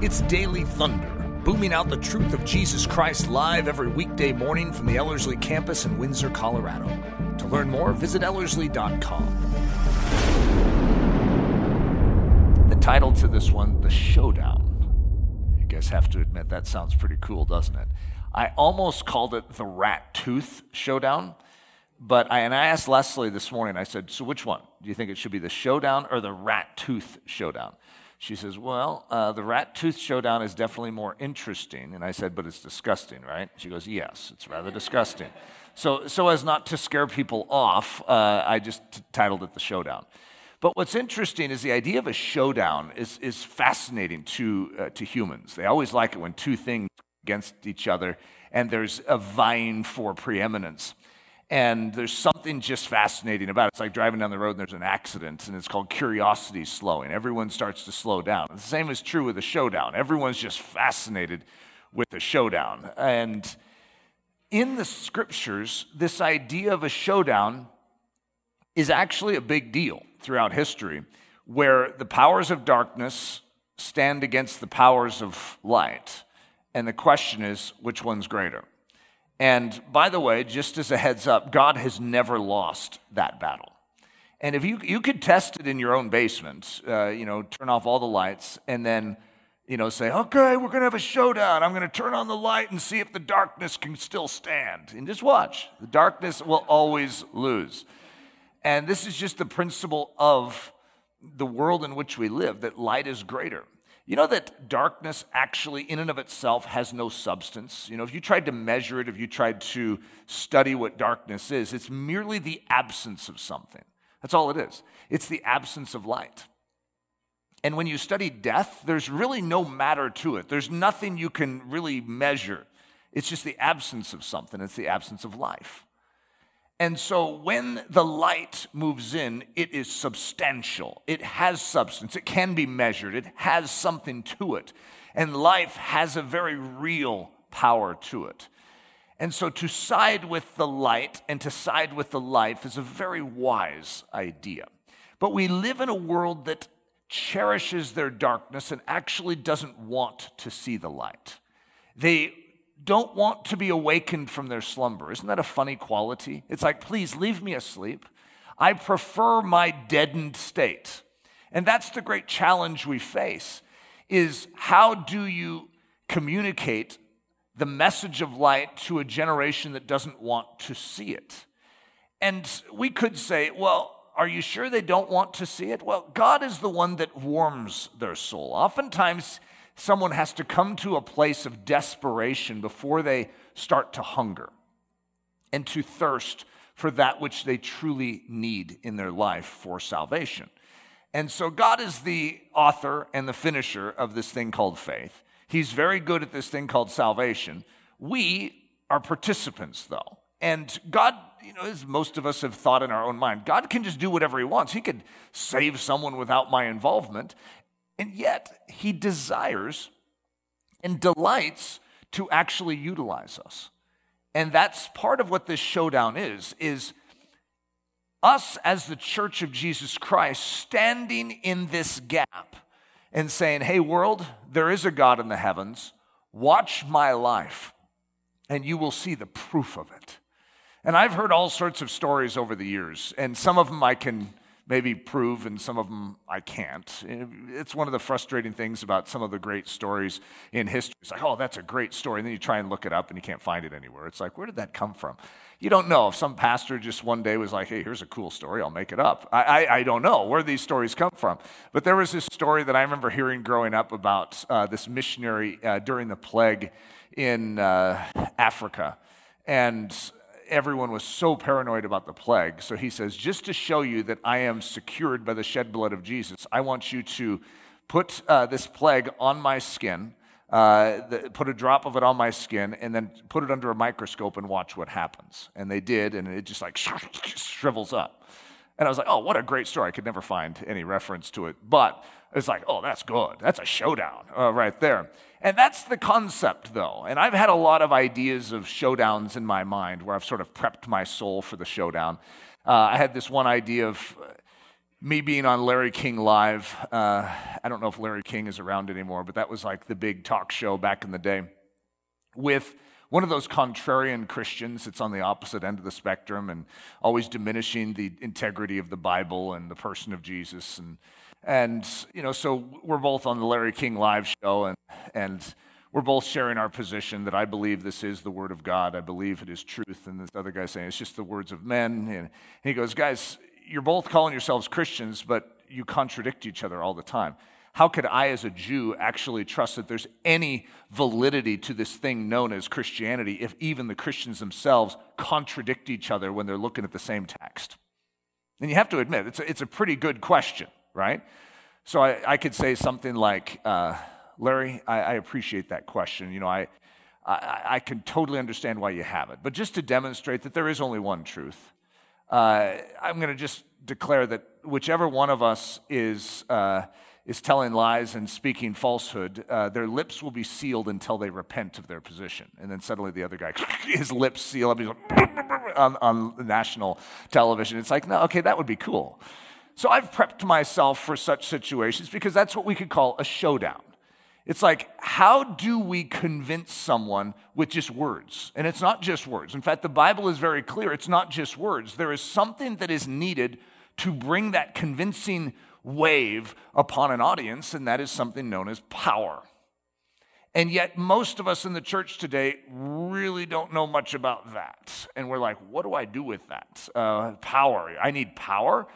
It's Daily Thunder, booming out the truth of Jesus Christ live every weekday morning from the Ellerslie campus in Windsor, Colorado. To learn more, visit Ellerslie.com. The title to this one, The Showdown. You guys have to admit that sounds pretty cool, doesn't it? I almost called it the Rat Tooth Showdown. But I, and I asked Leslie this morning, I said, so which one? Do you think it should be the showdown or the rat tooth showdown? She says, Well, uh, the rat tooth showdown is definitely more interesting. And I said, But it's disgusting, right? She goes, Yes, it's rather disgusting. So, so as not to scare people off, uh, I just t- titled it The Showdown. But what's interesting is the idea of a showdown is, is fascinating to, uh, to humans. They always like it when two things against each other and there's a vying for preeminence. And there's something just fascinating about it. It's like driving down the road and there's an accident, and it's called curiosity slowing. Everyone starts to slow down. The same is true with a showdown. Everyone's just fascinated with the showdown. And in the scriptures, this idea of a showdown is actually a big deal throughout history, where the powers of darkness stand against the powers of light. And the question is, which one's greater? And by the way, just as a heads up, God has never lost that battle. And if you, you could test it in your own basement, uh, you know, turn off all the lights and then, you know, say, okay, we're going to have a showdown. I'm going to turn on the light and see if the darkness can still stand. And just watch. The darkness will always lose. And this is just the principle of the world in which we live that light is greater. You know that darkness actually, in and of itself, has no substance? You know, if you tried to measure it, if you tried to study what darkness is, it's merely the absence of something. That's all it is. It's the absence of light. And when you study death, there's really no matter to it, there's nothing you can really measure. It's just the absence of something, it's the absence of life. And so when the light moves in, it is substantial. It has substance. It can be measured. It has something to it. And life has a very real power to it. And so to side with the light and to side with the life is a very wise idea. But we live in a world that cherishes their darkness and actually doesn't want to see the light. They don't want to be awakened from their slumber. Isn't that a funny quality? It's like, please leave me asleep. I prefer my deadened state. And that's the great challenge we face is how do you communicate the message of light to a generation that doesn't want to see it? And we could say, well, are you sure they don't want to see it? Well, God is the one that warms their soul. Oftentimes, someone has to come to a place of desperation before they start to hunger and to thirst for that which they truly need in their life for salvation. And so God is the author and the finisher of this thing called faith. He's very good at this thing called salvation. We are participants, though. And God, you know, as most of us have thought in our own mind, God can just do whatever He wants. He could save someone without my involvement. And yet, he desires and delights to actually utilize us. And that's part of what this showdown is is us as the church of Jesus Christ standing in this gap and saying, "Hey world, there is a God in the heavens. Watch my life and you will see the proof of it." And I've heard all sorts of stories over the years, and some of them I can maybe prove, and some of them I can't. It's one of the frustrating things about some of the great stories in history. It's like, oh, that's a great story. And then you try and look it up and you can't find it anywhere. It's like, where did that come from? You don't know. If some pastor just one day was like, hey, here's a cool story, I'll make it up. I, I, I don't know where these stories come from. But there was this story that I remember hearing growing up about uh, this missionary uh, during the plague in uh, Africa. And everyone was so paranoid about the plague. So he says, just to show you that I am secured by the shed blood of Jesus, I want you to put uh, this plague on my skin, uh, the, put a drop of it on my skin, and then put it under a microscope and watch what happens. And they did, and it just like shrivels up. And I was like, oh, what a great story. I could never find any reference to it. But it's like, oh, that's good. That's a showdown uh, right there. And that's the concept, though. And I've had a lot of ideas of showdowns in my mind where I've sort of prepped my soul for the showdown. Uh, I had this one idea of me being on Larry King Live. Uh, I don't know if Larry King is around anymore, but that was like the big talk show back in the day with one of those contrarian Christians that's on the opposite end of the spectrum and always diminishing the integrity of the Bible and the person of Jesus. And, and you know, so we're both on the Larry King Live show, and, and we're both sharing our position that I believe this is the Word of God. I believe it is truth. And this other guy saying it's just the words of men. And he goes, guys, you're both calling yourselves Christians, but you contradict each other all the time. How could I, as a Jew, actually trust that there's any validity to this thing known as Christianity if even the Christians themselves contradict each other when they're looking at the same text? And you have to admit, it's a, it's a pretty good question, right? So I, I could say something like, uh, Larry, I, I, appreciate that question. You know, I, I, I, can totally understand why you have it. But just to demonstrate that there is only one truth, uh, I'm going to just declare that whichever one of us is, uh, is telling lies and speaking falsehood, uh, their lips will be sealed until they repent of their position. And then suddenly the other guy, his lips seal up, he's like, on, on national television. It's like, no, okay, that would be cool. So I've prepped myself for such situations because that's what we could call a showdown. It's like, how do we convince someone with just words? And it's not just words. In fact, the Bible is very clear. It's not just words. There is something that is needed to bring that convincing wave upon an audience, and that is something known as power. And yet, most of us in the church today really don't know much about that. And we're like, what do I do with that? Uh, power. I need power?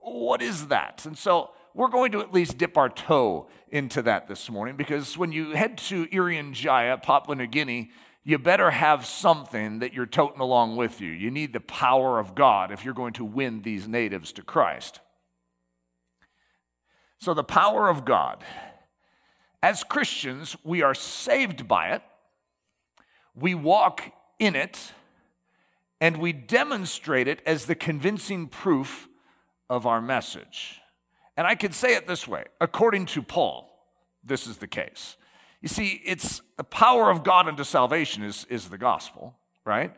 What is that? And so, we're going to at least dip our toe into that this morning because when you head to Irian Jaya, Papua New Guinea, you better have something that you're toting along with you. You need the power of God if you're going to win these natives to Christ. So, the power of God. As Christians, we are saved by it, we walk in it, and we demonstrate it as the convincing proof of our message. And I could say it this way according to Paul, this is the case. You see, it's the power of God unto salvation is, is the gospel, right?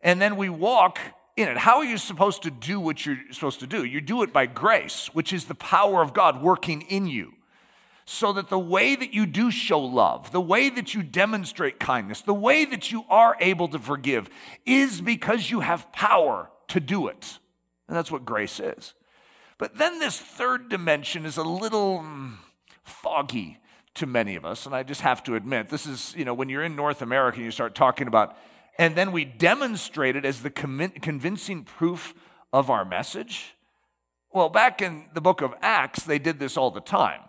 And then we walk in it. How are you supposed to do what you're supposed to do? You do it by grace, which is the power of God working in you. So that the way that you do show love, the way that you demonstrate kindness, the way that you are able to forgive is because you have power to do it. And that's what grace is. But then this third dimension is a little mm, foggy to many of us. And I just have to admit, this is, you know, when you're in North America and you start talking about, and then we demonstrate it as the convincing proof of our message. Well, back in the book of Acts, they did this all the time.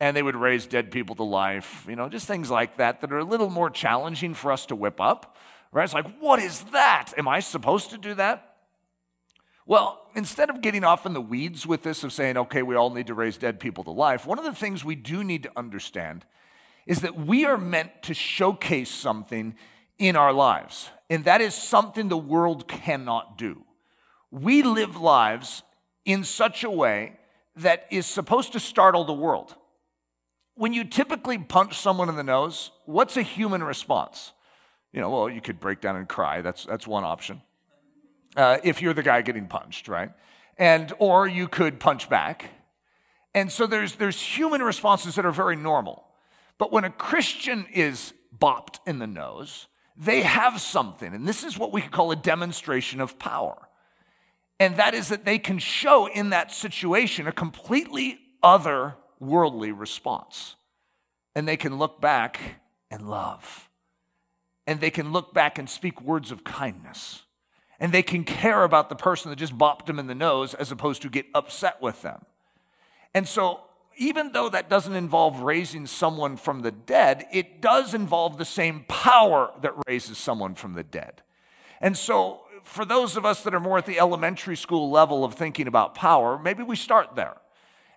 And they would raise dead people to life, you know, just things like that that are a little more challenging for us to whip up, right? It's like, what is that? Am I supposed to do that? Well, instead of getting off in the weeds with this of saying, okay, we all need to raise dead people to life, one of the things we do need to understand is that we are meant to showcase something in our lives. And that is something the world cannot do. We live lives in such a way that is supposed to startle the world. When you typically punch someone in the nose, what's a human response? You know, well, you could break down and cry. That's, that's one option uh, if you're the guy getting punched, right? And or you could punch back. And so there's there's human responses that are very normal. But when a Christian is bopped in the nose, they have something, and this is what we could call a demonstration of power. And that is that they can show in that situation a completely other worldly response. And they can look back and love. And they can look back and speak words of kindness and they can care about the person that just bopped them in the nose as opposed to get upset with them. And so, even though that doesn't involve raising someone from the dead, it does involve the same power that raises someone from the dead. And so, for those of us that are more at the elementary school level of thinking about power, maybe we start there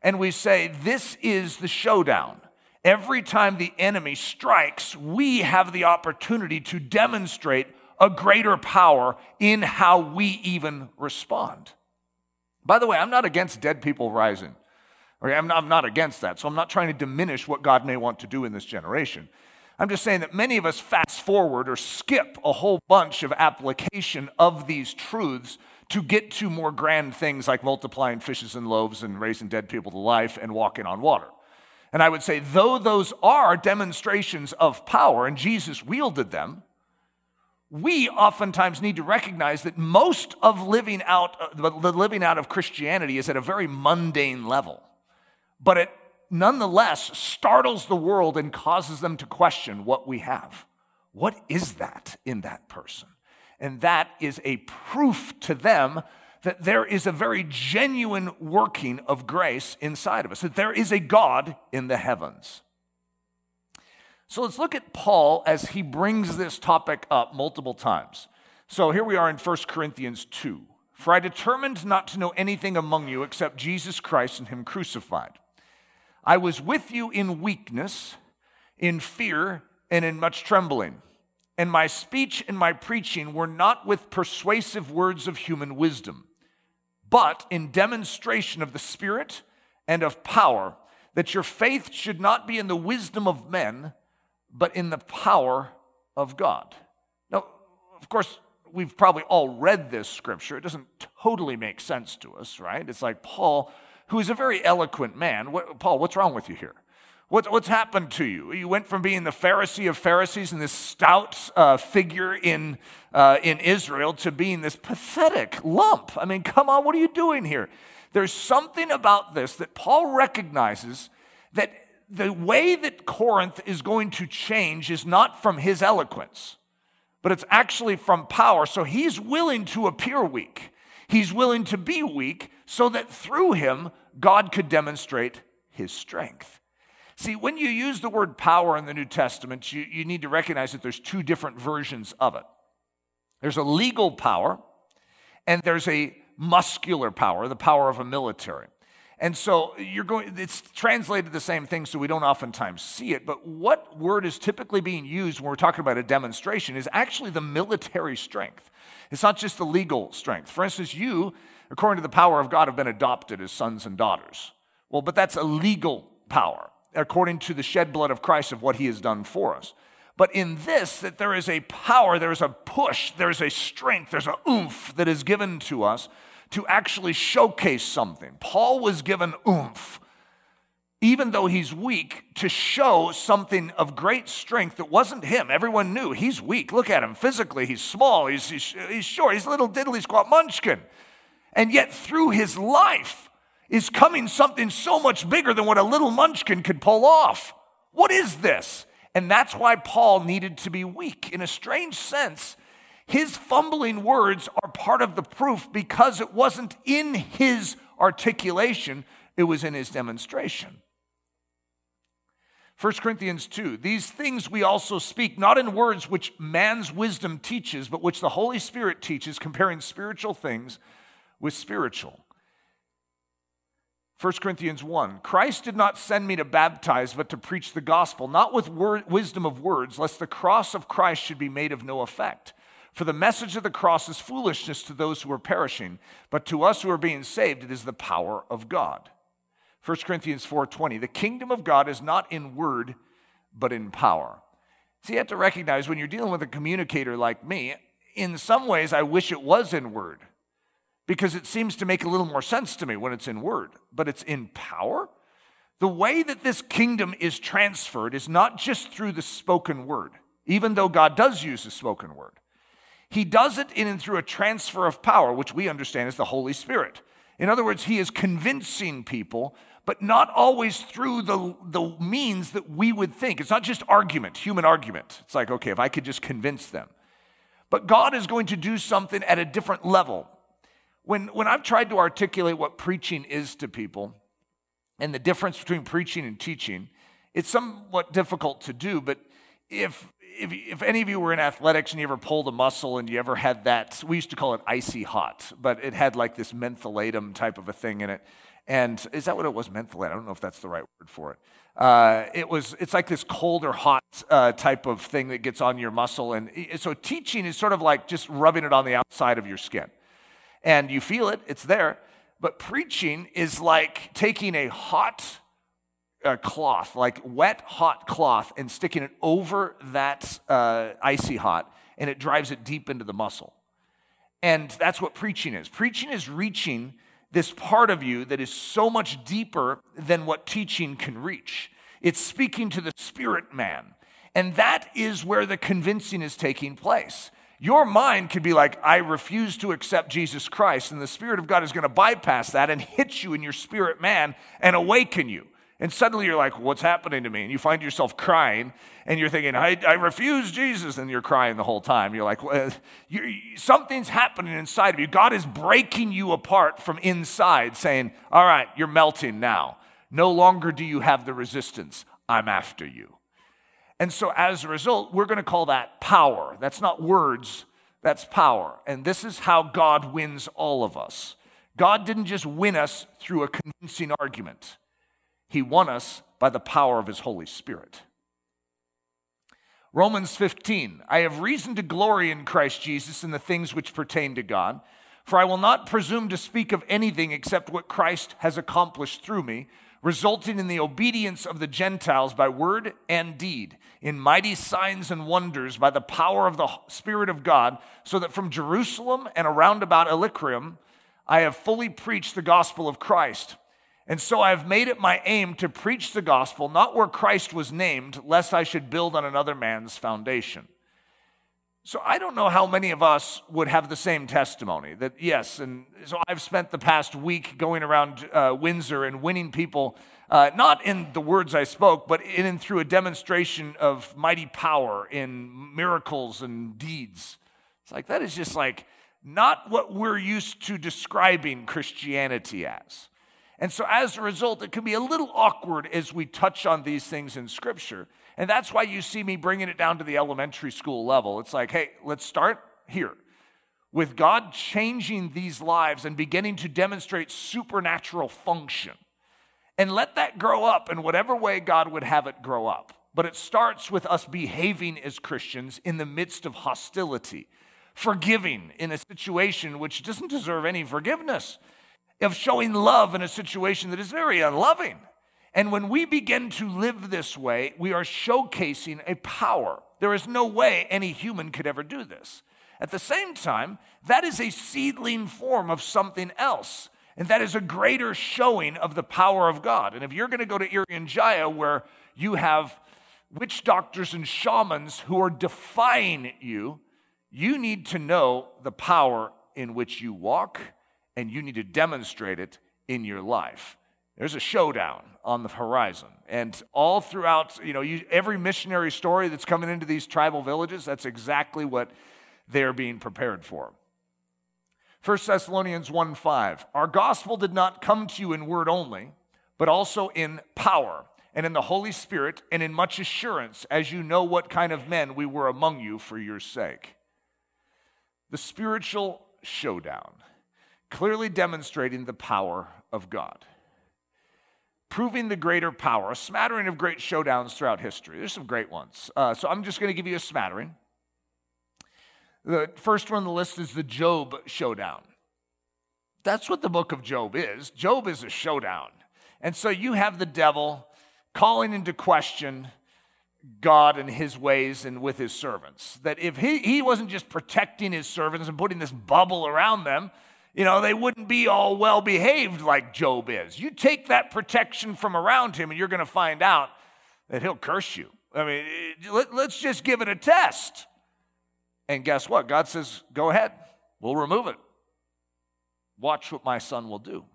and we say, This is the showdown. Every time the enemy strikes, we have the opportunity to demonstrate a greater power in how we even respond. By the way, I'm not against dead people rising. Okay, I'm, not, I'm not against that. So I'm not trying to diminish what God may want to do in this generation. I'm just saying that many of us fast forward or skip a whole bunch of application of these truths to get to more grand things like multiplying fishes and loaves and raising dead people to life and walking on water. And I would say, though those are demonstrations of power and Jesus wielded them, we oftentimes need to recognize that most of living out, uh, the living out of Christianity is at a very mundane level. But it nonetheless startles the world and causes them to question what we have. What is that in that person? And that is a proof to them that there is a very genuine working of grace inside of us, that there is a God in the heavens. So let's look at Paul as he brings this topic up multiple times. So here we are in 1 Corinthians 2. For I determined not to know anything among you except Jesus Christ and Him crucified. I was with you in weakness, in fear, and in much trembling. And my speech and my preaching were not with persuasive words of human wisdom, but in demonstration of the Spirit and of power, that your faith should not be in the wisdom of men, but in the power of God. Now, of course, we've probably all read this scripture. It doesn't totally make sense to us, right? It's like Paul, who is a very eloquent man. What, Paul, what's wrong with you here? What, what's happened to you? You went from being the Pharisee of Pharisees and this stout uh, figure in, uh, in Israel to being this pathetic lump. I mean, come on, what are you doing here? There's something about this that Paul recognizes that the way that Corinth is going to change is not from his eloquence, but it's actually from power. So he's willing to appear weak. He's willing to be weak so that through him, God could demonstrate his strength. See, when you use the word power in the New Testament, you, you need to recognize that there's two different versions of it. There's a legal power, and there's a muscular power, the power of a military. And so you're going, it's translated the same thing, so we don't oftentimes see it. But what word is typically being used when we're talking about a demonstration is actually the military strength. It's not just the legal strength. For instance, you, according to the power of God, have been adopted as sons and daughters. Well, but that's a legal power, according to the shed blood of Christ of what he has done for us. But in this, that there is a power, there is a push, there's a strength, there's a oomph that is given to us to actually showcase something. Paul was given oomph, even though he's weak, to show something of great strength that wasn't him. Everyone knew he's weak. Look at him physically. He's small, he's, he's, he's short, he's little diddly squat munchkin. And yet, through his life, is coming something so much bigger than what a little munchkin could pull off. What is this? And that's why Paul needed to be weak. In a strange sense, his fumbling words are part of the proof because it wasn't in his articulation, it was in his demonstration. 1 Corinthians 2 These things we also speak, not in words which man's wisdom teaches, but which the Holy Spirit teaches, comparing spiritual things with spiritual. 1 Corinthians 1 Christ did not send me to baptize, but to preach the gospel, not with word, wisdom of words, lest the cross of Christ should be made of no effect. For the message of the cross is foolishness to those who are perishing, but to us who are being saved, it is the power of God. 1 Corinthians 4:20 The kingdom of God is not in word, but in power. So you have to recognize when you're dealing with a communicator like me, in some ways I wish it was in word because it seems to make a little more sense to me when it's in word, but it's in power. The way that this kingdom is transferred is not just through the spoken word, even though God does use the spoken word. He does it in and through a transfer of power, which we understand as the Holy Spirit. In other words, he is convincing people, but not always through the, the means that we would think. It's not just argument, human argument. It's like, okay, if I could just convince them. But God is going to do something at a different level. When, when I've tried to articulate what preaching is to people and the difference between preaching and teaching, it's somewhat difficult to do, but if if, if any of you were in athletics and you ever pulled a muscle and you ever had that, we used to call it icy hot, but it had like this mentholatum type of a thing in it. And is that what it was? Mentholate? I don't know if that's the right word for it. Uh, it was. It's like this cold or hot uh, type of thing that gets on your muscle, and so teaching is sort of like just rubbing it on the outside of your skin, and you feel it. It's there. But preaching is like taking a hot uh, cloth, like wet, hot cloth, and sticking it over that uh, icy hot, and it drives it deep into the muscle. And that's what preaching is. Preaching is reaching this part of you that is so much deeper than what teaching can reach. It's speaking to the spirit man. And that is where the convincing is taking place. Your mind could be like, I refuse to accept Jesus Christ. And the Spirit of God is going to bypass that and hit you in your spirit man and awaken you. And suddenly you're like, what's happening to me? And you find yourself crying and you're thinking, I, I refuse Jesus. And you're crying the whole time. You're like, well, you're, something's happening inside of you. God is breaking you apart from inside, saying, All right, you're melting now. No longer do you have the resistance. I'm after you. And so as a result, we're going to call that power. That's not words, that's power. And this is how God wins all of us. God didn't just win us through a convincing argument. He won us by the power of His Holy Spirit. Romans 15 I have reason to glory in Christ Jesus in the things which pertain to God, for I will not presume to speak of anything except what Christ has accomplished through me, resulting in the obedience of the Gentiles by word and deed, in mighty signs and wonders by the power of the Spirit of God, so that from Jerusalem and around about Illyricum I have fully preached the gospel of Christ. And so I have made it my aim to preach the gospel, not where Christ was named, lest I should build on another man's foundation. So I don't know how many of us would have the same testimony that, yes, and so I've spent the past week going around uh, Windsor and winning people, uh, not in the words I spoke, but in and through a demonstration of mighty power in miracles and deeds. It's like, that is just like not what we're used to describing Christianity as. And so, as a result, it can be a little awkward as we touch on these things in Scripture. And that's why you see me bringing it down to the elementary school level. It's like, hey, let's start here. With God changing these lives and beginning to demonstrate supernatural function. And let that grow up in whatever way God would have it grow up. But it starts with us behaving as Christians in the midst of hostility, forgiving in a situation which doesn't deserve any forgiveness of showing love in a situation that is very unloving. And when we begin to live this way, we are showcasing a power. There is no way any human could ever do this. At the same time, that is a seedling form of something else. And that is a greater showing of the power of God. And if you're going to go to Irian Jaya, where you have witch doctors and shamans who are defying you, you need to know the power in which you walk and you need to demonstrate it in your life. There's a showdown on the horizon. And all throughout, you know, you, every missionary story that's coming into these tribal villages, that's exactly what they're being prepared for. 1 Thessalonians 1 5. Our gospel did not come to you in word only, but also in power and in the Holy Spirit and in much assurance, as you know what kind of men we were among you for your sake. The spiritual showdown clearly demonstrating the power of God. Proving the greater power, a smattering of great showdowns throughout history. There's some great ones. Uh, so I'm just going to give you a smattering. The first one on the list is the Job showdown. That's what the book of Job is. Job is a showdown. And so you have the devil calling into question God and his ways and with his servants. That if he, he wasn't just protecting his servants and putting this bubble around them, you know, they wouldn't be all well behaved like Job is. You take that protection from around him, and you're going to find out that he'll curse you. I mean, eh, let, us just give it a test. And guess what? God says, go ahead, we'll remove it. Watch what my son will do.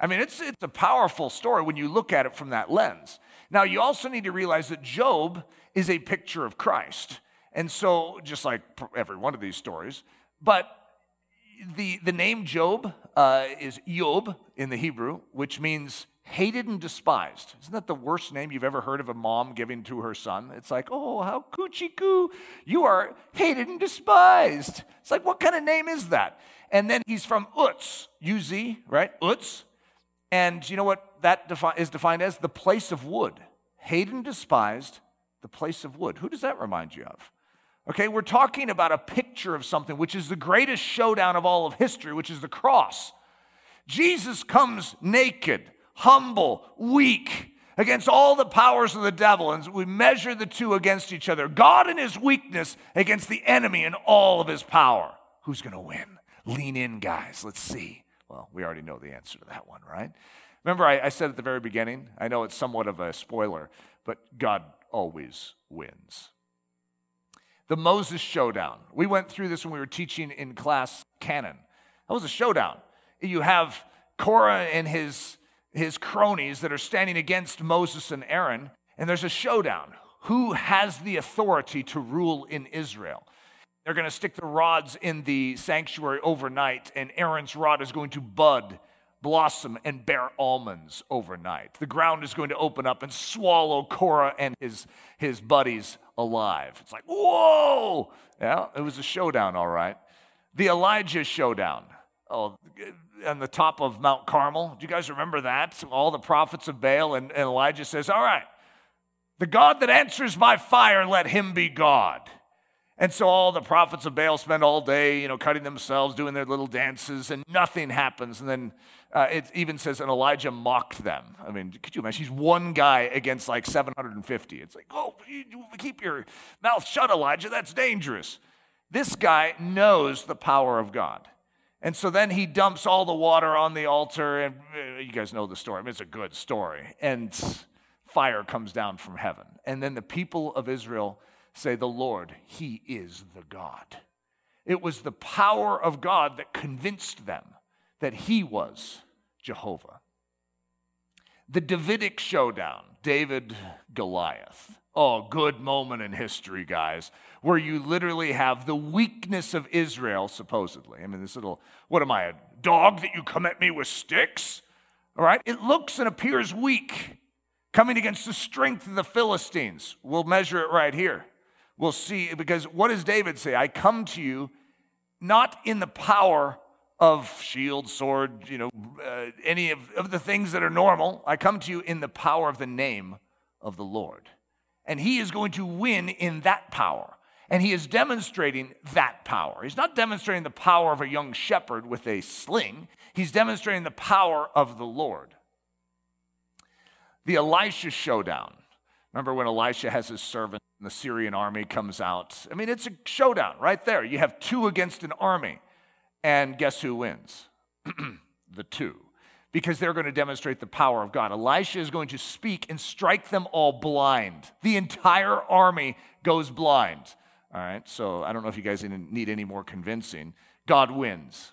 I mean, it's, it's a powerful story when you look at it from that lens. Now, you also need to realize that Job is a picture of Christ. And so, just like every one of these stories, but the, the name Job uh, is Yob in the Hebrew, which means hated and despised. Isn't that the worst name you've ever heard of a mom giving to her son? It's like, oh, how coochie coo. You are hated and despised. It's like, what kind of name is that? And then he's from Uz, U-Z, right? Uz. And you know what that defi- is defined as? The place of wood. Hated and despised, the place of wood. Who does that remind you of? Okay, we're talking about a picture of something which is the greatest showdown of all of history, which is the cross. Jesus comes naked, humble, weak, against all the powers of the devil, and we measure the two against each other. God in his weakness against the enemy in all of his power. Who's going to win? Lean in, guys. Let's see. Well, we already know the answer to that one, right? Remember, I, I said at the very beginning, I know it's somewhat of a spoiler, but God always wins. The Moses showdown. We went through this when we were teaching in class canon. That was a showdown. You have Korah and his, his cronies that are standing against Moses and Aaron, and there's a showdown. Who has the authority to rule in Israel? They're going to stick the rods in the sanctuary overnight, and Aaron's rod is going to bud, blossom, and bear almonds overnight. The ground is going to open up and swallow Korah and his, his buddies alive. It's like, whoa! Yeah, it was a showdown, all right. The Elijah showdown. Oh, on the top of Mount Carmel. Do you guys remember that? All the prophets of Baal, and, and Elijah says, All right, the God that answers by fire, let him be God. And so all the prophets of Baal spend all day, you know, cutting themselves, doing their little dances, and nothing happens. And then uh, it even says, and Elijah mocked them. I mean, could you imagine? He's one guy against like 750. It's like, oh, keep your mouth shut, Elijah. That's dangerous. This guy knows the power of God. And so then he dumps all the water on the altar, and uh, you guys know the story. I mean, it's a good story. And fire comes down from heaven. And then the people of Israel say, The Lord, He is the God. It was the power of God that convinced them that He was Jehovah. The Davidic showdown, David Goliath. Oh, good moment in history, guys, where you literally have the weakness of Israel, supposedly. I mean, this little, what am I, a dog that you come at me with sticks? All right? It looks and appears weak coming against the strength of the Philistines. We'll measure it right here. We'll see, because what does David say? I come to you not in the power of shield, sword, you know, uh, any of, of the things that are normal. I come to you in the power of the name of the Lord. And he is going to win in that power. And he is demonstrating that power. He's not demonstrating the power of a young shepherd with a sling, he's demonstrating the power of the Lord. The Elisha showdown. Remember when Elisha has his servant and the Syrian army comes out? I mean, it's a showdown right there. You have two against an army. And guess who wins? the two. Because they're going to demonstrate the power of God. Elisha is going to speak and strike them all blind. The entire army goes blind. All right, so I don't know if you guys need any more convincing. God wins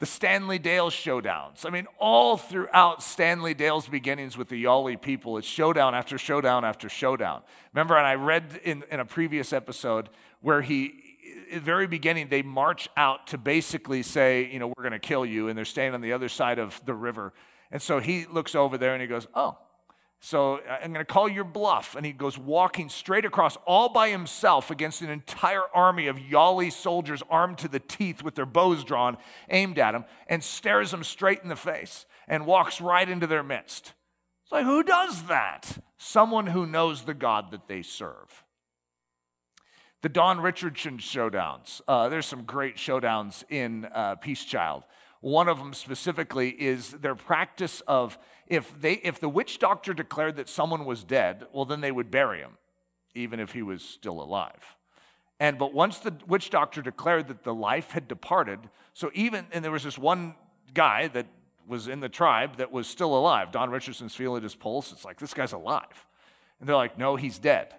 the Stanley Dale showdowns. I mean, all throughout Stanley Dale's beginnings with the Yali people, it's showdown after showdown after showdown. Remember, and I read in, in a previous episode where he, the very beginning, they march out to basically say, you know, we're going to kill you, and they're standing on the other side of the river. And so he looks over there and he goes, oh, so I'm going to call your bluff. And he goes walking straight across all by himself against an entire army of Yali soldiers armed to the teeth with their bows drawn, aimed at him, and stares them straight in the face and walks right into their midst. It's like, who does that? Someone who knows the God that they serve. The Don Richardson showdowns. Uh, there's some great showdowns in uh, Peace Child. One of them specifically is their practice of if they if the witch doctor declared that someone was dead, well then they would bury him, even if he was still alive. And but once the witch doctor declared that the life had departed, so even and there was this one guy that was in the tribe that was still alive. Don Richardson's feeling his pulse. It's like this guy's alive, and they're like, no, he's dead.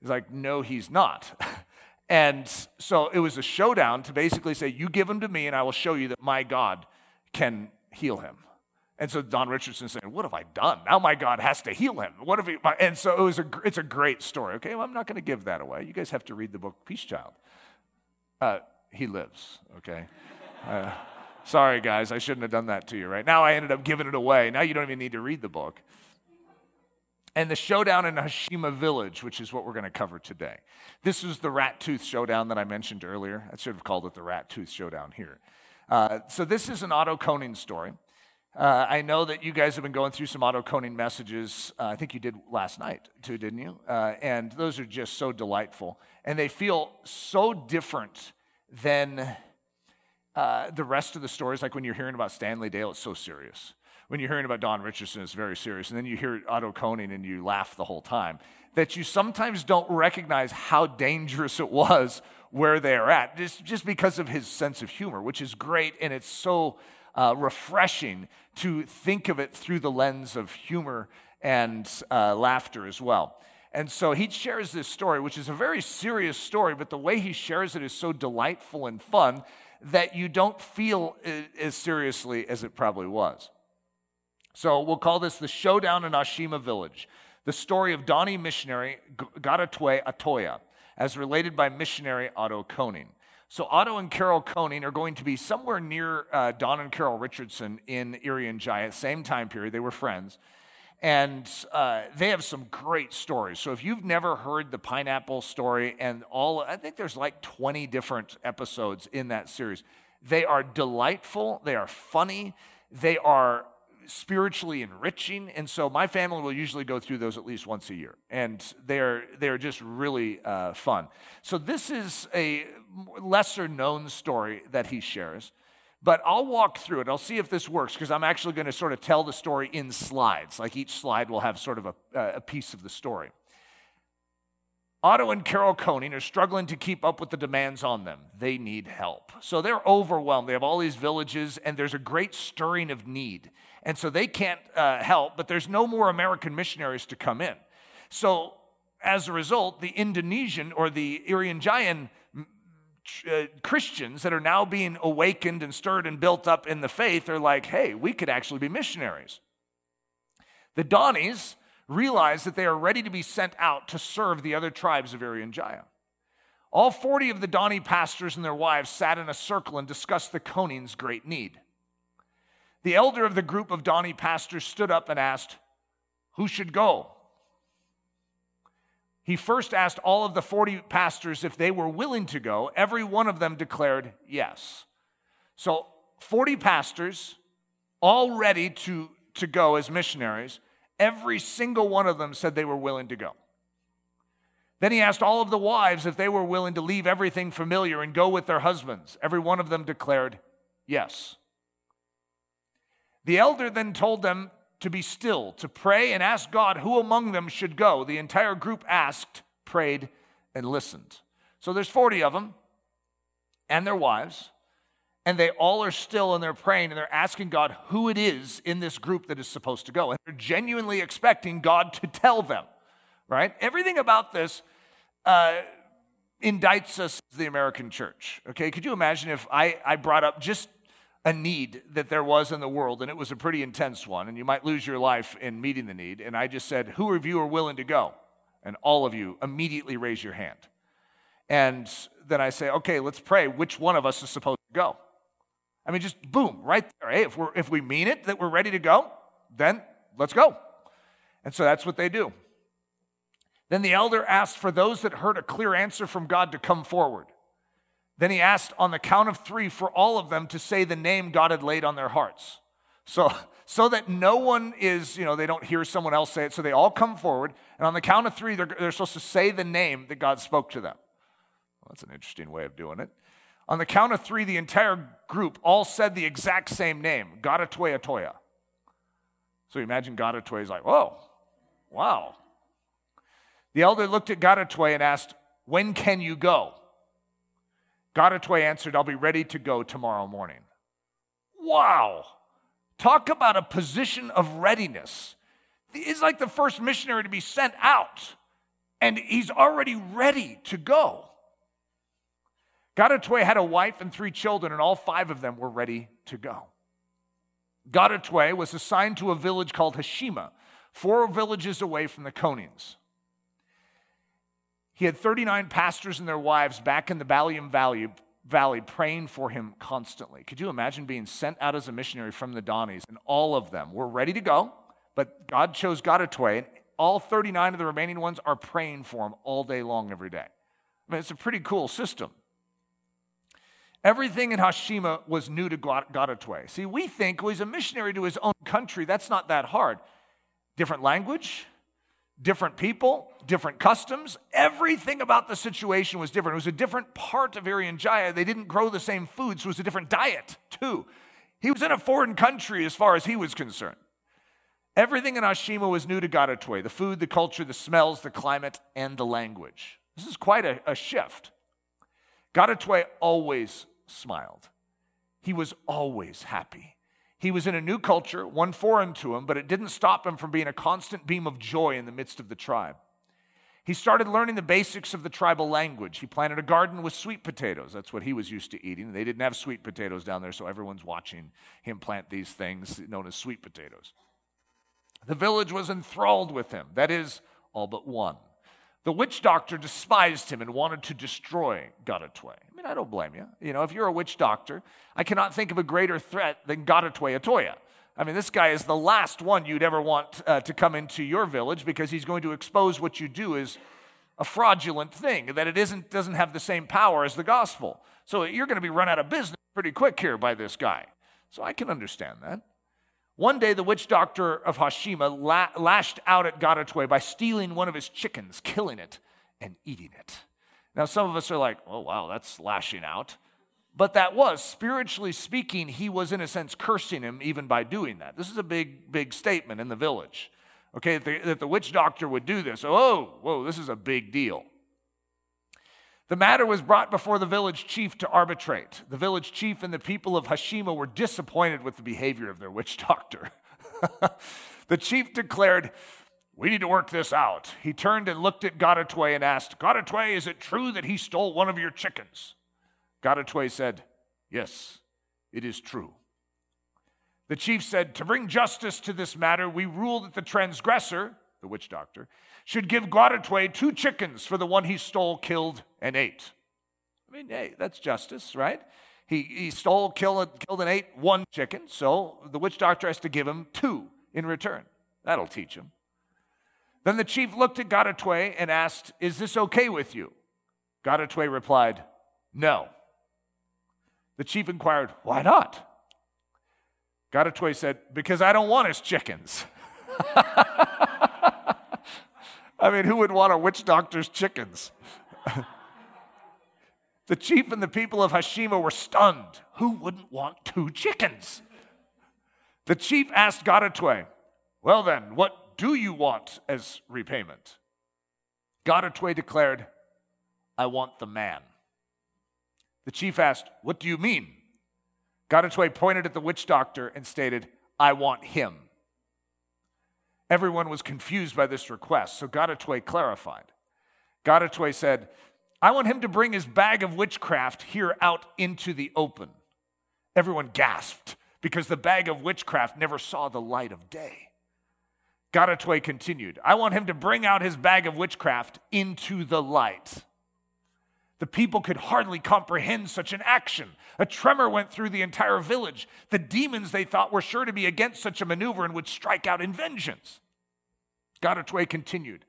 He's like, no, he's not. And so it was a showdown to basically say, You give him to me, and I will show you that my God can heal him. And so Don Richardson saying, "What have I done? Now my God has to heal him. What have he?" And so it was a, it's a great story. Okay, well, I'm not going to give that away. You guys have to read the book Peace Child. Uh, he lives. Okay. Uh, sorry, guys, I shouldn't have done that to you. Right now, I ended up giving it away. Now you don't even need to read the book and the showdown in Hashima Village, which is what we're going to cover today. This was the rat tooth showdown that I mentioned earlier. I should have called it the rat tooth showdown here. Uh, so, this is an Otto Koning story. Uh, I know that you guys have been going through some Otto Koning messages. Uh, I think you did last night too, didn't you? Uh, and those are just so delightful. And they feel so different than uh, the rest of the stories. Like when you're hearing about Stanley Dale, it's so serious when you're hearing about Don Richardson, it's very serious. And then you hear Otto Koning and you laugh the whole time. That you sometimes don't recognize how dangerous it was where they are at, just, just because of his sense of humor, which is great. And it's so uh, refreshing to think of it through the lens of humor and uh, laughter as well. And so he shares this story, which is a very serious story, but the way he shares it is so delightful and fun that you don't feel as seriously as it probably was. So we'll call this the showdown in Ashima village, the story of Dani missionary Garatwe Atoya, as related by missionary Otto Koning. So Otto and Carol Koning are going to be somewhere near uh, Don and Carol Richardson in Erie Irian Jaya, same time period. They were friends. And uh, they have some great stories. So if you've never heard the pineapple story and all, I think there's like 20 different episodes in that series. They are delightful, they are funny, they are spiritually enriching. And so my family will usually go through those at least once a year. And they're, they're just really uh, fun. So this is a lesser known story that he shares. But I'll walk through it. I'll see if this works because I'm actually going to sort of tell the story in slides. Like each slide will have sort of a, a piece of the story. Otto and Carol Koning are struggling to keep up with the demands on them. They need help. So they're overwhelmed. They have all these villages, and there's a great stirring of need. And so they can't uh, help, but there's no more American missionaries to come in. So as a result, the Indonesian or the Irian Jayan uh, Christians that are now being awakened and stirred and built up in the faith are like, hey, we could actually be missionaries. The Danis realize that they are ready to be sent out to serve the other tribes of Irian Jaya. All 40 of the Dani pastors and their wives sat in a circle and discussed the Koning's great need. The elder of the group of Dani pastors stood up and asked, Who should go? He first asked all of the 40 pastors if they were willing to go. Every one of them declared yes. So, 40 pastors, all ready to, to go as missionaries, every single one of them said they were willing to go. Then he asked all of the wives if they were willing to leave everything familiar and go with their husbands. Every one of them declared yes. The elder then told them to be still, to pray and ask God who among them should go. The entire group asked, prayed, and listened. So there's 40 of them and their wives, and they all are still and they're praying and they're asking God who it is in this group that is supposed to go. And they're genuinely expecting God to tell them, right? Everything about this uh, indicts us the American church, okay? Could you imagine if I, I brought up just a need that there was in the world, and it was a pretty intense one, and you might lose your life in meeting the need. And I just said, Who of you are willing to go? And all of you immediately raise your hand. And then I say, Okay, let's pray. Which one of us is supposed to go? I mean, just boom, right there. Hey, if, we're, if we mean it that we're ready to go, then let's go. And so that's what they do. Then the elder asked for those that heard a clear answer from God to come forward. Then he asked on the count of three for all of them to say the name God had laid on their hearts. So, so that no one is, you know, they don't hear someone else say it. So they all come forward, and on the count of three, they're, they're supposed to say the name that God spoke to them. Well, that's an interesting way of doing it. On the count of three, the entire group all said the exact same name, Garatwe Atoya. So you imagine Garatwe is like, whoa, wow. The elder looked at Garatwe and asked, When can you go? Garatwe answered, I'll be ready to go tomorrow morning. Wow. Talk about a position of readiness. He's like the first missionary to be sent out, and he's already ready to go. Garatwe had a wife and three children, and all five of them were ready to go. Garatwe was assigned to a village called Hashima, four villages away from the Konings. He had 39 pastors and their wives back in the Baliem Valley, Valley praying for him constantly. Could you imagine being sent out as a missionary from the Danis and all of them were ready to go, but God chose Garatwe, and all 39 of the remaining ones are praying for him all day long every day. I mean, it's a pretty cool system. Everything in Hashima was new to Garatwe. See, we think well, he's a missionary to his own country. That's not that hard. Different language, different people, different customs. Everything about the situation was different. It was a different part of Irian Jaya. They didn't grow the same food, so it was a different diet, too. He was in a foreign country as far as he was concerned. Everything in Ashima was new to Garatwe the food, the culture, the smells, the climate, and the language. This is quite a, a shift. Garatwe always smiled, he was always happy. He was in a new culture, one foreign to him, but it didn't stop him from being a constant beam of joy in the midst of the tribe. He started learning the basics of the tribal language. He planted a garden with sweet potatoes. That's what he was used to eating. They didn't have sweet potatoes down there, so everyone's watching him plant these things known as sweet potatoes. The village was enthralled with him, that is, all but one. The witch doctor despised him and wanted to destroy Garatwe. I mean, I don't blame you. You know, if you're a witch doctor, I cannot think of a greater threat than Garatwe Atoya. I mean, this guy is the last one you'd ever want uh, to come into your village because he's going to expose what you do as a fraudulent thing, that it isn't, doesn't have the same power as the gospel. So you're going to be run out of business pretty quick here by this guy. So I can understand that. One day, the witch doctor of Hashima la- lashed out at Garatwe by stealing one of his chickens, killing it, and eating it. Now, some of us are like, oh, wow, that's lashing out. But that was, spiritually speaking, he was in a sense cursing him even by doing that. This is a big, big statement in the village. Okay, that the, that the witch doctor would do this. Oh, whoa, this is a big deal. The matter was brought before the village chief to arbitrate. The village chief and the people of Hashima were disappointed with the behavior of their witch doctor. the chief declared, We need to work this out. He turned and looked at Garatwe and asked, Garatwe, is it true that he stole one of your chickens? Garatwe said, Yes, it is true. The chief said, To bring justice to this matter, we rule that the transgressor, the witch doctor, should give Garatwe two chickens for the one he stole, killed, and ate. I mean, hey, that's justice, right? He, he stole, killed, killed, and ate one chicken, so the witch doctor has to give him two in return. That'll teach him. Then the chief looked at Garatwe and asked, Is this okay with you? Garatwe replied, No. The chief inquired, Why not? Garatwe said, Because I don't want his chickens. I mean, who would want a witch doctor's chickens? the chief and the people of Hashima were stunned. Who wouldn't want two chickens? The chief asked Garatwe, Well then, what do you want as repayment? Garatwe declared, I want the man. The chief asked, What do you mean? Garatwe pointed at the witch doctor and stated, I want him. Everyone was confused by this request, so Garatwe clarified. Garatwe said, I want him to bring his bag of witchcraft here out into the open. Everyone gasped because the bag of witchcraft never saw the light of day. Garatwe continued, I want him to bring out his bag of witchcraft into the light. The people could hardly comprehend such an action. A tremor went through the entire village. The demons they thought were sure to be against such a maneuver and would strike out in vengeance. Garatwe continued,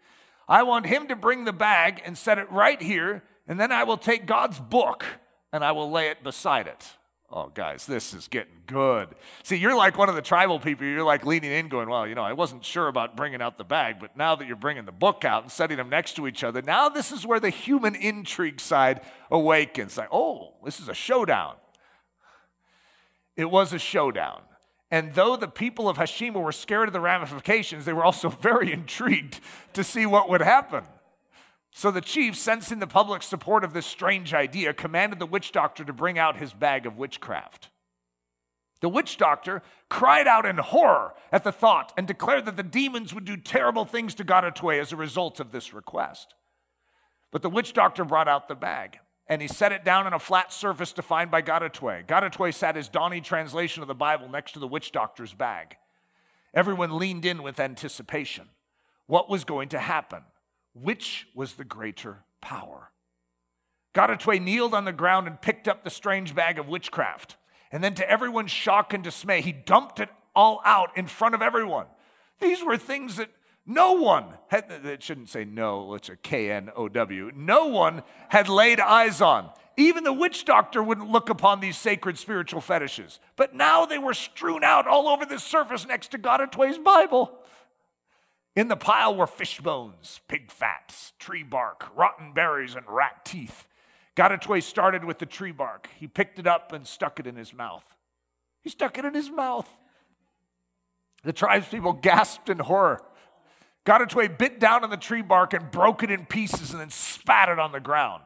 I want him to bring the bag and set it right here, and then I will take God's book and I will lay it beside it. Oh, guys, this is getting good. See, you're like one of the tribal people. You're like leaning in, going, Well, you know, I wasn't sure about bringing out the bag, but now that you're bringing the book out and setting them next to each other, now this is where the human intrigue side awakens. Like, oh, this is a showdown. It was a showdown. And though the people of Hashima were scared of the ramifications, they were also very intrigued to see what would happen. So the chief, sensing the public support of this strange idea, commanded the witch doctor to bring out his bag of witchcraft. The witch doctor cried out in horror at the thought and declared that the demons would do terrible things to Garatwe as a result of this request. But the witch doctor brought out the bag and he set it down on a flat surface defined by Garatwe. Garatwe sat his Dani translation of the Bible next to the witch doctor's bag. Everyone leaned in with anticipation. What was going to happen? Which was the greater power? Garatwe kneeled on the ground and picked up the strange bag of witchcraft. And then, to everyone's shock and dismay, he dumped it all out in front of everyone. These were things that no one had, it shouldn't say no, it's a K N O W, no one had laid eyes on. Even the witch doctor wouldn't look upon these sacred spiritual fetishes. But now they were strewn out all over the surface next to Garatwe's Bible. In the pile were fish bones, pig fats, tree bark, rotten berries, and rat teeth. Garatwe started with the tree bark. He picked it up and stuck it in his mouth. He stuck it in his mouth. The tribespeople gasped in horror. Gadatwe bit down on the tree bark and broke it in pieces and then spat it on the ground.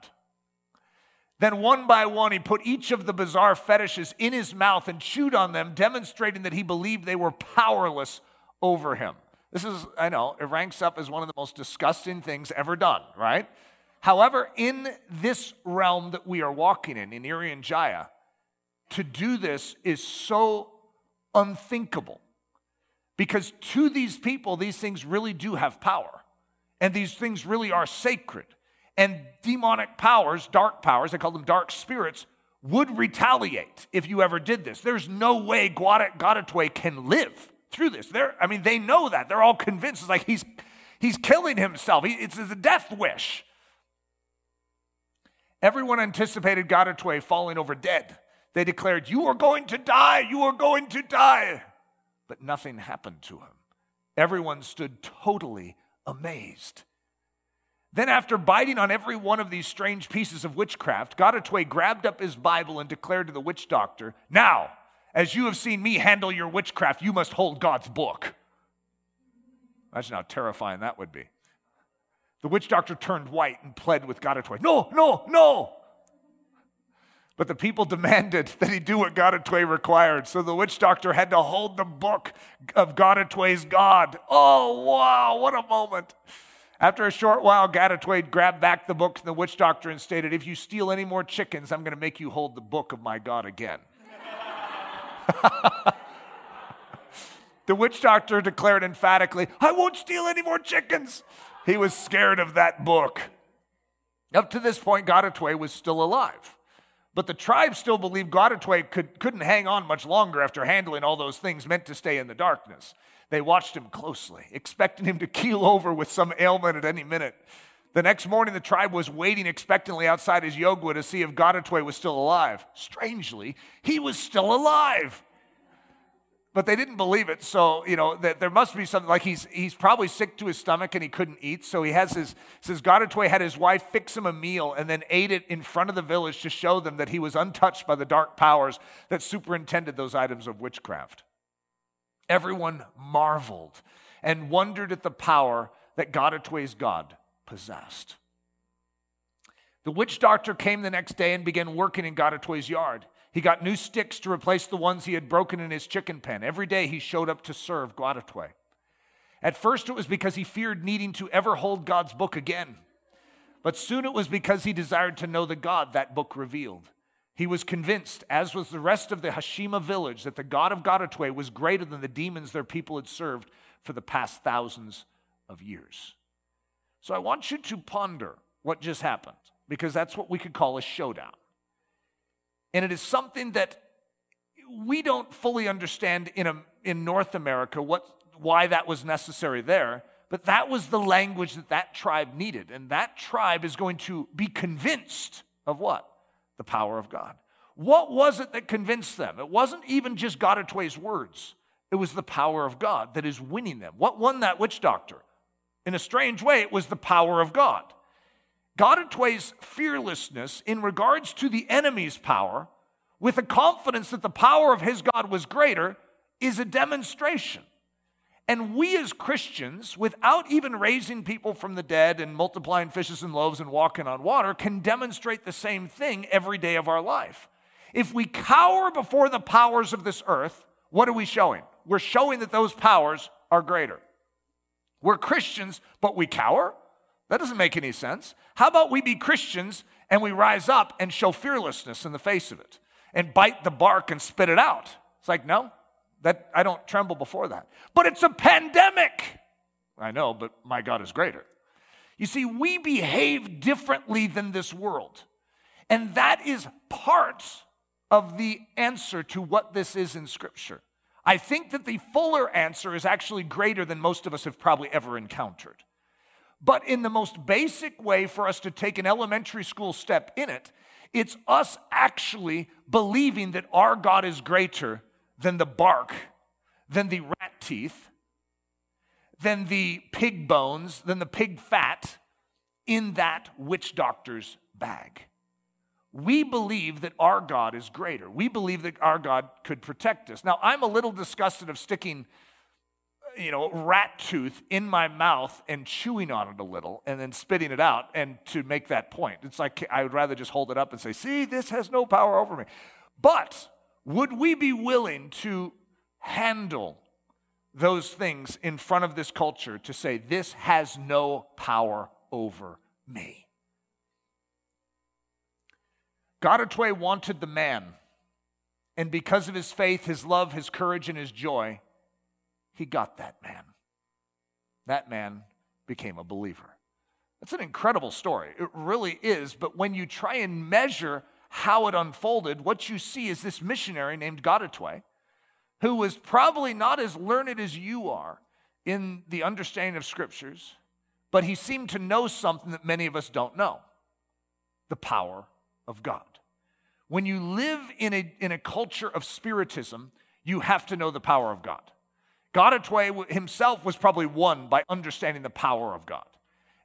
Then, one by one, he put each of the bizarre fetishes in his mouth and chewed on them, demonstrating that he believed they were powerless over him. This is, I know, it ranks up as one of the most disgusting things ever done, right? However, in this realm that we are walking in, in Irian Jaya, to do this is so unthinkable. Because to these people, these things really do have power. And these things really are sacred. And demonic powers, dark powers, they call them dark spirits, would retaliate if you ever did this. There's no way Gadatwe can live through this. They're, I mean, they know that. They're all convinced. It's like he's, he's killing himself. He, it's, it's a death wish. Everyone anticipated Gadatwe falling over dead. They declared, You are going to die. You are going to die. But nothing happened to him. Everyone stood totally amazed. Then, after biting on every one of these strange pieces of witchcraft, Gadatwe grabbed up his Bible and declared to the witch doctor, Now, as you have seen me handle your witchcraft, you must hold God's book. Imagine how terrifying that would be. The witch doctor turned white and pled with God Gadatwe, No, no, no. But the people demanded that he do what Gadatwe required. So the witch doctor had to hold the book of Gadatwe's God. Oh, wow, what a moment. After a short while, Gadatwe grabbed back the book from the witch doctor and stated, If you steal any more chickens, I'm going to make you hold the book of my God again. the witch doctor declared emphatically, I won't steal any more chickens. He was scared of that book. Up to this point, Gadatwe was still alive. But the tribe still believed Gadatwe could, couldn't hang on much longer after handling all those things meant to stay in the darkness. They watched him closely, expecting him to keel over with some ailment at any minute. The next morning, the tribe was waiting expectantly outside his yogwa to see if Gadatwe was still alive. Strangely, he was still alive. But they didn't believe it, so you know that there must be something like he's he's probably sick to his stomach and he couldn't eat. So he has his says Gadatwe had his wife fix him a meal and then ate it in front of the village to show them that he was untouched by the dark powers that superintended those items of witchcraft. Everyone marveled and wondered at the power that Gadatwe's God possessed. The witch doctor came the next day and began working in Gadatwe's yard. He got new sticks to replace the ones he had broken in his chicken pen. Every day he showed up to serve Gadatwe. At first, it was because he feared needing to ever hold God's book again. But soon it was because he desired to know the God that book revealed. He was convinced, as was the rest of the Hashima village, that the God of Gadatwe was greater than the demons their people had served for the past thousands of years. So I want you to ponder what just happened, because that's what we could call a showdown. And it is something that we don't fully understand in, a, in North America what, why that was necessary there, but that was the language that that tribe needed. And that tribe is going to be convinced of what? the power of God. What was it that convinced them? It wasn't even just Gadatwe's words, it was the power of God that is winning them. What won that witch doctor? In a strange way, it was the power of God. Gadatwe's fearlessness in regards to the enemy's power, with the confidence that the power of his God was greater, is a demonstration and we as Christians, without even raising people from the dead and multiplying fishes and loaves and walking on water, can demonstrate the same thing every day of our life. If we cower before the powers of this earth, what are we showing? We're showing that those powers are greater. We're Christians, but we cower? That doesn't make any sense. How about we be Christians and we rise up and show fearlessness in the face of it and bite the bark and spit it out? It's like, no, that I don't tremble before that. But it's a pandemic. I know, but my God is greater. You see, we behave differently than this world. And that is part of the answer to what this is in Scripture. I think that the fuller answer is actually greater than most of us have probably ever encountered. But in the most basic way for us to take an elementary school step in it, it's us actually believing that our God is greater than the bark, than the rat teeth, than the pig bones, than the pig fat in that witch doctor's bag. We believe that our God is greater. We believe that our God could protect us. Now, I'm a little disgusted of sticking, you know, rat tooth in my mouth and chewing on it a little and then spitting it out and to make that point. It's like I would rather just hold it up and say, see, this has no power over me. But would we be willing to handle those things in front of this culture to say, this has no power over me? Garatwe wanted the man, and because of his faith, his love, his courage, and his joy, he got that man. That man became a believer. That's an incredible story. It really is. But when you try and measure how it unfolded, what you see is this missionary named Garatwe, who was probably not as learned as you are in the understanding of scriptures, but he seemed to know something that many of us don't know the power of God. When you live in a, in a culture of spiritism, you have to know the power of God. Garatwe himself was probably won by understanding the power of God.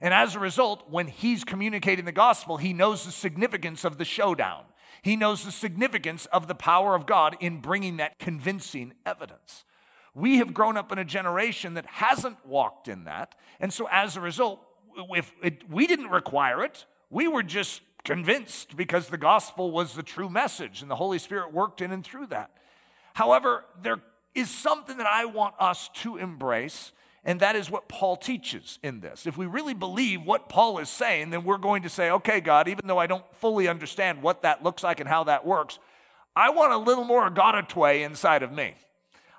And as a result, when he's communicating the gospel, he knows the significance of the showdown. He knows the significance of the power of God in bringing that convincing evidence. We have grown up in a generation that hasn't walked in that. And so as a result, if it, we didn't require it, we were just convinced because the gospel was the true message and the Holy Spirit worked in and through that. However, there is something that I want us to embrace, and that is what Paul teaches in this. If we really believe what Paul is saying, then we're going to say, okay, God, even though I don't fully understand what that looks like and how that works, I want a little more Garatwe inside of me.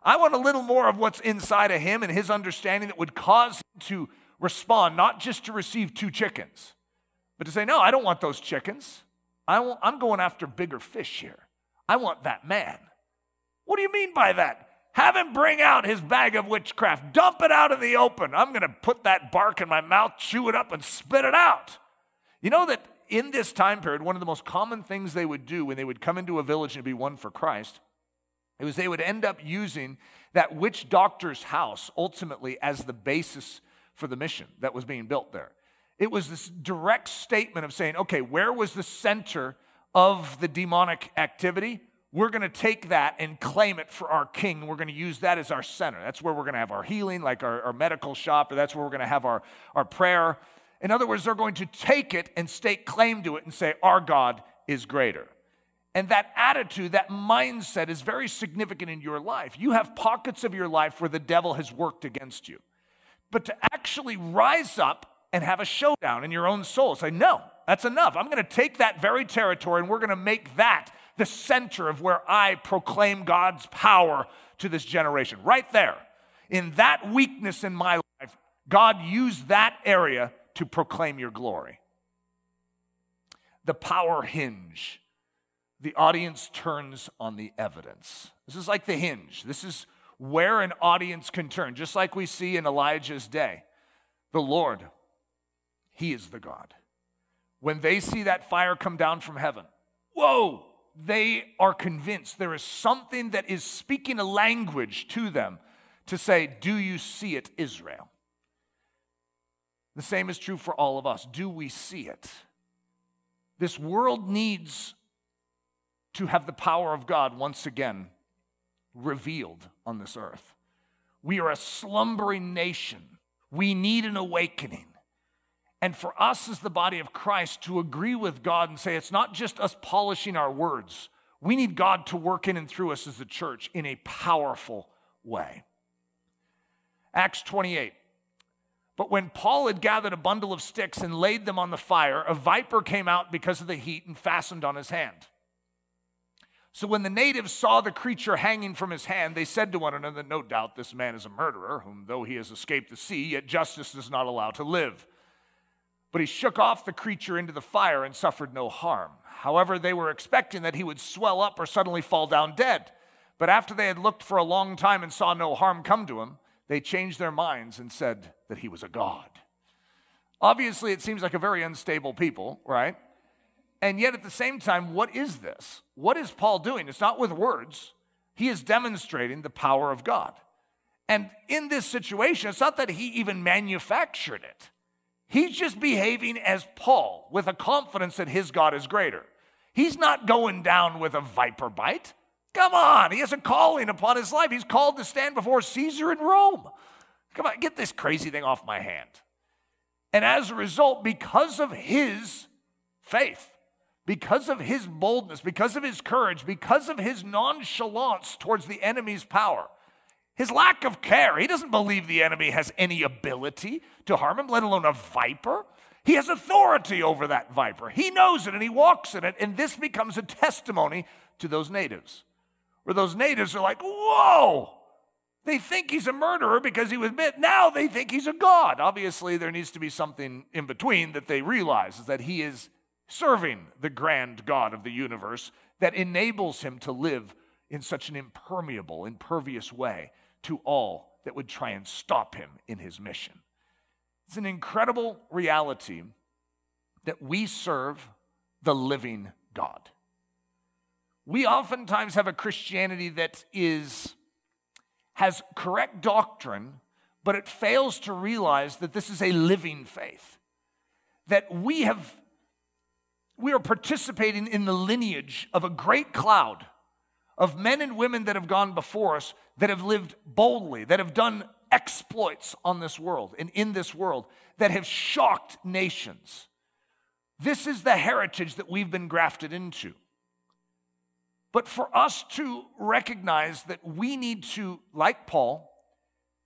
I want a little more of what's inside of him and his understanding that would cause him to respond, not just to receive two chickens but to say, no, I don't want those chickens. I I'm going after bigger fish here. I want that man. What do you mean by that? Have him bring out his bag of witchcraft. Dump it out in the open. I'm going to put that bark in my mouth, chew it up, and spit it out. You know that in this time period, one of the most common things they would do when they would come into a village and be won for Christ, it was they would end up using that witch doctor's house ultimately as the basis for the mission that was being built there. It was this direct statement of saying, okay, where was the center of the demonic activity? We're going to take that and claim it for our king. We're going to use that as our center. That's where we're going to have our healing, like our, our medical shop, or that's where we're going to have our, our prayer. In other words, they're going to take it and stake claim to it and say, Our God is greater. And that attitude, that mindset is very significant in your life. You have pockets of your life where the devil has worked against you. But to actually rise up and have a showdown in your own soul. Say, no, that's enough. I'm going to take that very territory and we're going to make that the center of where I proclaim God's power to this generation. Right there. In that weakness in my life, God used that area to proclaim your glory. The power hinge. The audience turns on the evidence. This is like the hinge. This is where an audience can turn, just like we see in Elijah's day. The Lord he is the God. When they see that fire come down from heaven, whoa, they are convinced there is something that is speaking a language to them to say, Do you see it, Israel? The same is true for all of us. Do we see it? This world needs to have the power of God once again revealed on this earth. We are a slumbering nation. We need an awakening. And for us as the body of Christ to agree with God and say it's not just us polishing our words, we need God to work in and through us as a church in a powerful way. Acts 28. But when Paul had gathered a bundle of sticks and laid them on the fire, a viper came out because of the heat and fastened on his hand. So when the natives saw the creature hanging from his hand, they said to one another, No doubt this man is a murderer, whom though he has escaped the sea, yet justice does not allow to live. But he shook off the creature into the fire and suffered no harm. However, they were expecting that he would swell up or suddenly fall down dead. But after they had looked for a long time and saw no harm come to him, they changed their minds and said that he was a god. Obviously, it seems like a very unstable people, right? And yet, at the same time, what is this? What is Paul doing? It's not with words, he is demonstrating the power of God. And in this situation, it's not that he even manufactured it. He's just behaving as Paul with a confidence that his God is greater. He's not going down with a viper bite. Come on, he has a calling upon his life. He's called to stand before Caesar in Rome. Come on, get this crazy thing off my hand. And as a result, because of his faith, because of his boldness, because of his courage, because of his nonchalance towards the enemy's power, his lack of care, he doesn't believe the enemy has any ability to harm him, let alone a viper. He has authority over that viper. He knows it and he walks in it. And this becomes a testimony to those natives, where those natives are like, whoa, they think he's a murderer because he was bit. Now they think he's a god. Obviously, there needs to be something in between that they realize is that he is serving the grand God of the universe that enables him to live in such an impermeable, impervious way to all that would try and stop him in his mission. It's an incredible reality that we serve the living God. We oftentimes have a Christianity that is has correct doctrine, but it fails to realize that this is a living faith. That we have we are participating in the lineage of a great cloud of men and women that have gone before us that have lived boldly, that have done exploits on this world and in this world that have shocked nations. This is the heritage that we've been grafted into. But for us to recognize that we need to, like Paul,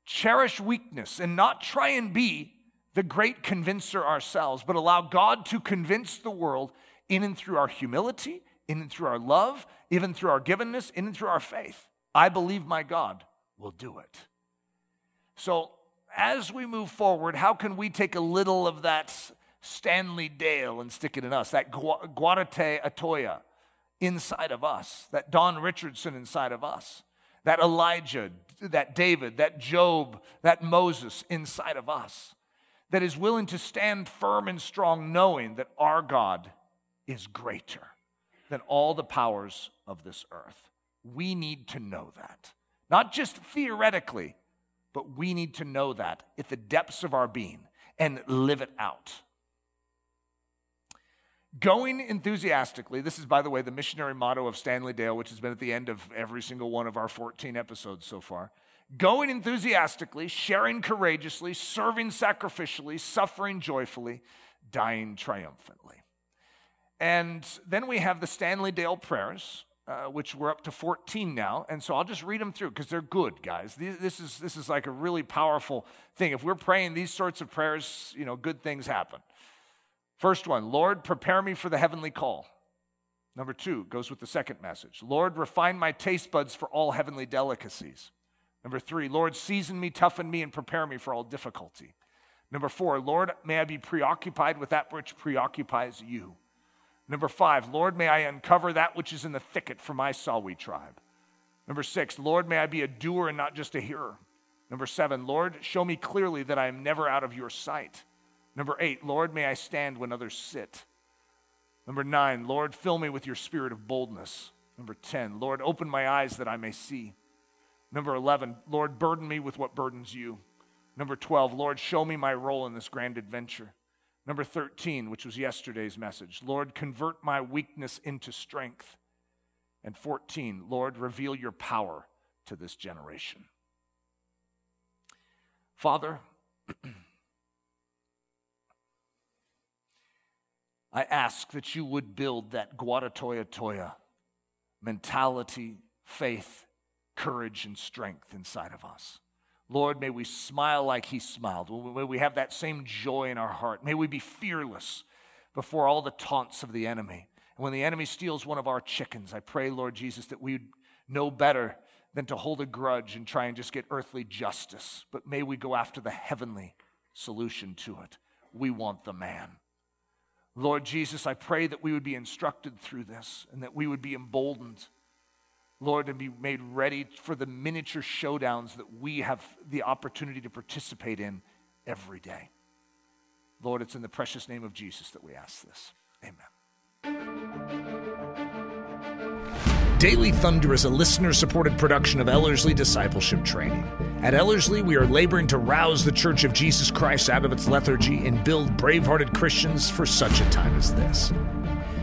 cherish weakness and not try and be the great convincer ourselves, but allow God to convince the world in and through our humility, in and through our love, even through our givenness, and through our faith. I believe my God will do it. So, as we move forward, how can we take a little of that Stanley Dale and stick it in us, that Garatwe Atoya inside of us, that Don Richardson inside of us, that Elijah, that David, that Job, that Moses inside of us? that is willing to stand firm and strong, knowing that our God is greater than all the powers of this earth. We need to know that. Not just theoretically, but we need to know that at the depths of our being and live it out. Going enthusiastically, this is, by the way, the missionary motto of Stanley Dale, which has been at the end of every single one of our 14 episodes so far going enthusiastically, sharing courageously, serving sacrificially, suffering joyfully, dying triumphantly. And then we have the Stanley Dale prayers, uh, which we're up to 14 now. And so I'll just read them through because they're good, guys. This is, this is like a really powerful thing. If we're praying these sorts of prayers, you know, good things happen. First one Lord, prepare me for the heavenly call. Number two goes with the second message Lord, refine my taste buds for all heavenly delicacies. Number three, Lord, season me, toughen me, and prepare me for all difficulty. Number four, Lord, may I be preoccupied with that which preoccupies you. Number five, Lord, may I uncover that which is in the thicket for my Sawi tribe. Number six, Lord, may I be a doer and not just a hearer. Number seven, Lord, show me clearly that I am never out of your sight. Number eight, Lord, may I stand when others sit. Number nine, Lord, fill me with your spirit of boldness. Number 10, Lord, open my eyes that I may see. Number 11, Lord, burden me with what burdens you. Number 12, Lord, show me my role in this grand adventure. Number 13, which was yesterday's message, Lord, convert my weakness into strength. And 14, Lord, reveal your power to this generation. Father, I ask that you would build that Guadatoya Toya mentality, faith, courage and strength inside of us. Lord, may we smile like he smiled. May we have that same joy in our heart. May we be fearless before all the taunts of the enemy. And when the enemy steals one of our chickens, I pray, Lord Jesus, that we know better than to hold a grudge and try and just get earthly justice. But may we go after the heavenly solution to it. We want the man. Lord Jesus, I pray that we would be instructed through this and that we would be emboldened Lord, and be made ready for the miniature showdowns that we have the opportunity to participate in every day. Lord, it's in the precious name of Jesus that we ask this. Amen. Daily Thunder is a listener supported production of Ellerslie Discipleship Training. At Ellerslie, we are laboring to rouse the Church of Jesus Christ out of its lethargy and build brave hearted Christians for such a time as this.